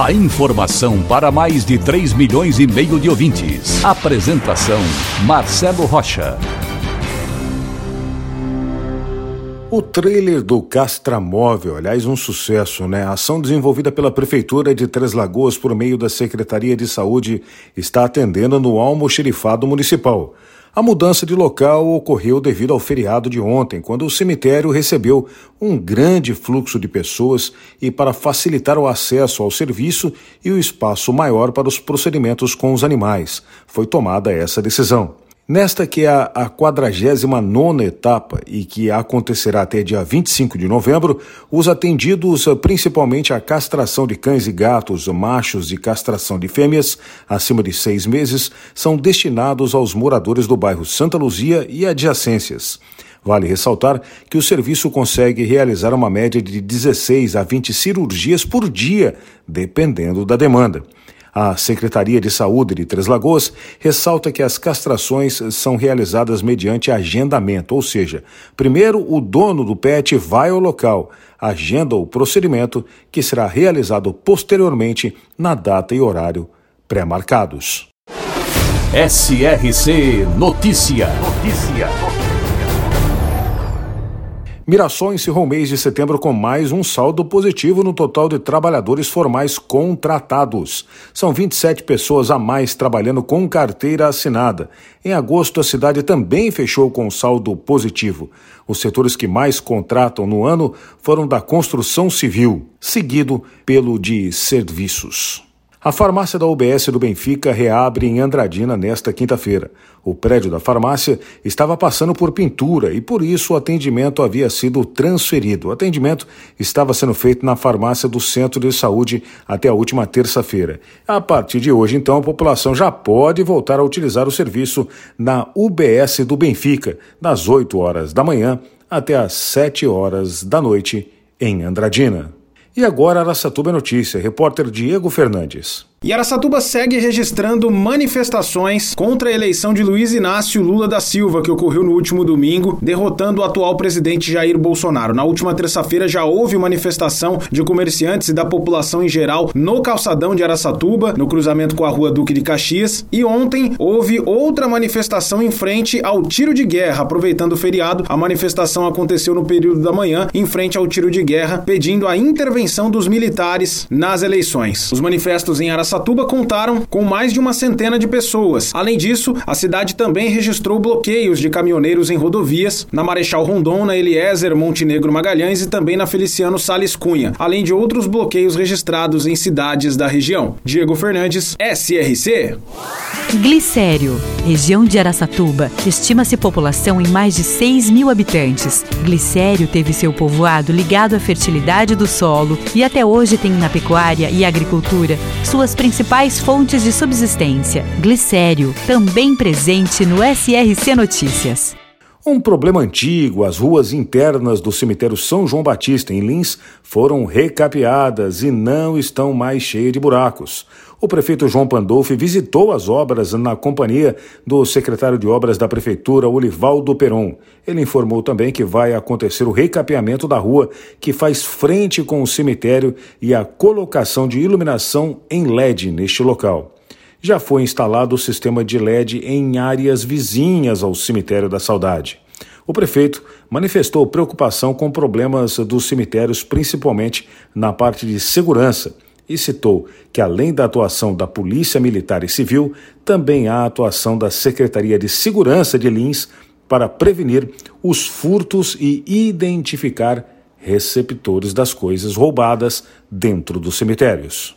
A informação para mais de 3 milhões e meio de ouvintes. Apresentação Marcelo Rocha. O trailer do Castramóvel, aliás, um sucesso, né? A ação desenvolvida pela Prefeitura de Três Lagoas por meio da Secretaria de Saúde está atendendo no almoxerifado municipal. A mudança de local ocorreu devido ao feriado de ontem, quando o cemitério recebeu um grande fluxo de pessoas e para facilitar o acesso ao serviço e o espaço maior para os procedimentos com os animais, foi tomada essa decisão. Nesta que é a 49 etapa e que acontecerá até dia 25 de novembro, os atendidos, principalmente a castração de cães e gatos, machos e castração de fêmeas acima de seis meses, são destinados aos moradores do bairro Santa Luzia e adjacências. Vale ressaltar que o serviço consegue realizar uma média de 16 a 20 cirurgias por dia, dependendo da demanda. A Secretaria de Saúde de Três Lagoas ressalta que as castrações são realizadas mediante agendamento, ou seja, primeiro o dono do pet vai ao local, agenda o procedimento que será realizado posteriormente na data e horário pré-marcados. SRC Notícia. Notícia. Mirassol encerrou o mês de setembro com mais um saldo positivo no total de trabalhadores formais contratados. São 27 pessoas a mais trabalhando com carteira assinada. Em agosto, a cidade também fechou com saldo positivo. Os setores que mais contratam no ano foram da construção civil, seguido pelo de serviços. A farmácia da UBS do Benfica reabre em Andradina nesta quinta-feira. O prédio da farmácia estava passando por pintura e por isso o atendimento havia sido transferido. O atendimento estava sendo feito na farmácia do Centro de Saúde até a última terça-feira. A partir de hoje, então, a população já pode voltar a utilizar o serviço na UBS do Benfica, das 8 horas da manhã até as 7 horas da noite, em Andradina. E agora Araçatuba é Notícia, repórter Diego Fernandes. E Araçatuba segue registrando manifestações contra a eleição de Luiz Inácio Lula da Silva, que ocorreu no último domingo, derrotando o atual presidente Jair Bolsonaro. Na última terça-feira já houve manifestação de comerciantes e da população em geral no calçadão de Araçatuba, no cruzamento com a rua Duque de Caxias, e ontem houve outra manifestação em frente ao tiro de guerra. Aproveitando o feriado, a manifestação aconteceu no período da manhã, em frente ao tiro de guerra, pedindo a intervenção dos militares nas eleições. Os manifestos em Araçatuba Araçatuba contaram com mais de uma centena de pessoas. Além disso, a cidade também registrou bloqueios de caminhoneiros em rodovias, na Marechal Rondon, na Eliezer Montenegro Magalhães e também na Feliciano Sales Cunha, além de outros bloqueios registrados em cidades da região. Diego Fernandes, SRC. Glicério, região de Araçatuba, estima-se população em mais de 6 mil habitantes. Glicério teve seu povoado ligado à fertilidade do solo e até hoje tem na pecuária e agricultura suas principais fontes de subsistência. Glicério, também presente no SRC Notícias. Um problema antigo, as ruas internas do cemitério São João Batista, em Lins, foram recapeadas e não estão mais cheias de buracos. O prefeito João Pandolfi visitou as obras na companhia do secretário de Obras da Prefeitura, Olivaldo Peron. Ele informou também que vai acontecer o recapeamento da rua que faz frente com o cemitério e a colocação de iluminação em LED neste local já foi instalado o sistema de LED em áreas vizinhas ao Cemitério da Saudade. O prefeito manifestou preocupação com problemas dos cemitérios, principalmente na parte de segurança, e citou que, além da atuação da Polícia Militar e Civil, também há a atuação da Secretaria de Segurança de Lins para prevenir os furtos e identificar receptores das coisas roubadas dentro dos cemitérios.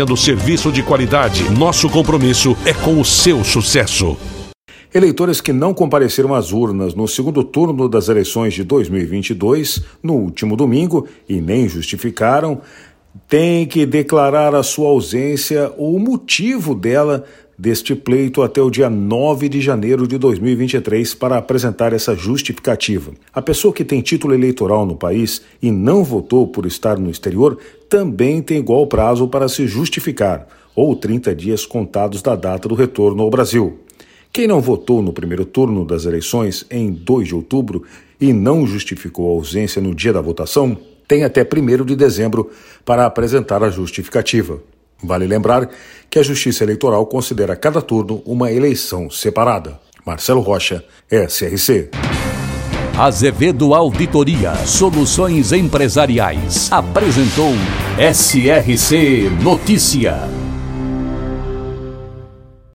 oferecendo serviço de qualidade. Nosso compromisso é com o seu sucesso. Eleitores que não compareceram às urnas no segundo turno das eleições de 2022, no último domingo, e nem justificaram, têm que declarar a sua ausência ou o motivo dela deste pleito até o dia 9 de janeiro de 2023 para apresentar essa justificativa. A pessoa que tem título eleitoral no país e não votou por estar no exterior também tem igual prazo para se justificar, ou 30 dias contados da data do retorno ao Brasil. Quem não votou no primeiro turno das eleições em 2 de outubro e não justificou a ausência no dia da votação, tem até 1 de dezembro para apresentar a justificativa. Vale lembrar que a Justiça Eleitoral considera cada turno uma eleição separada. Marcelo Rocha, SRC. Azevedo Auditoria Soluções Empresariais apresentou SRC Notícia.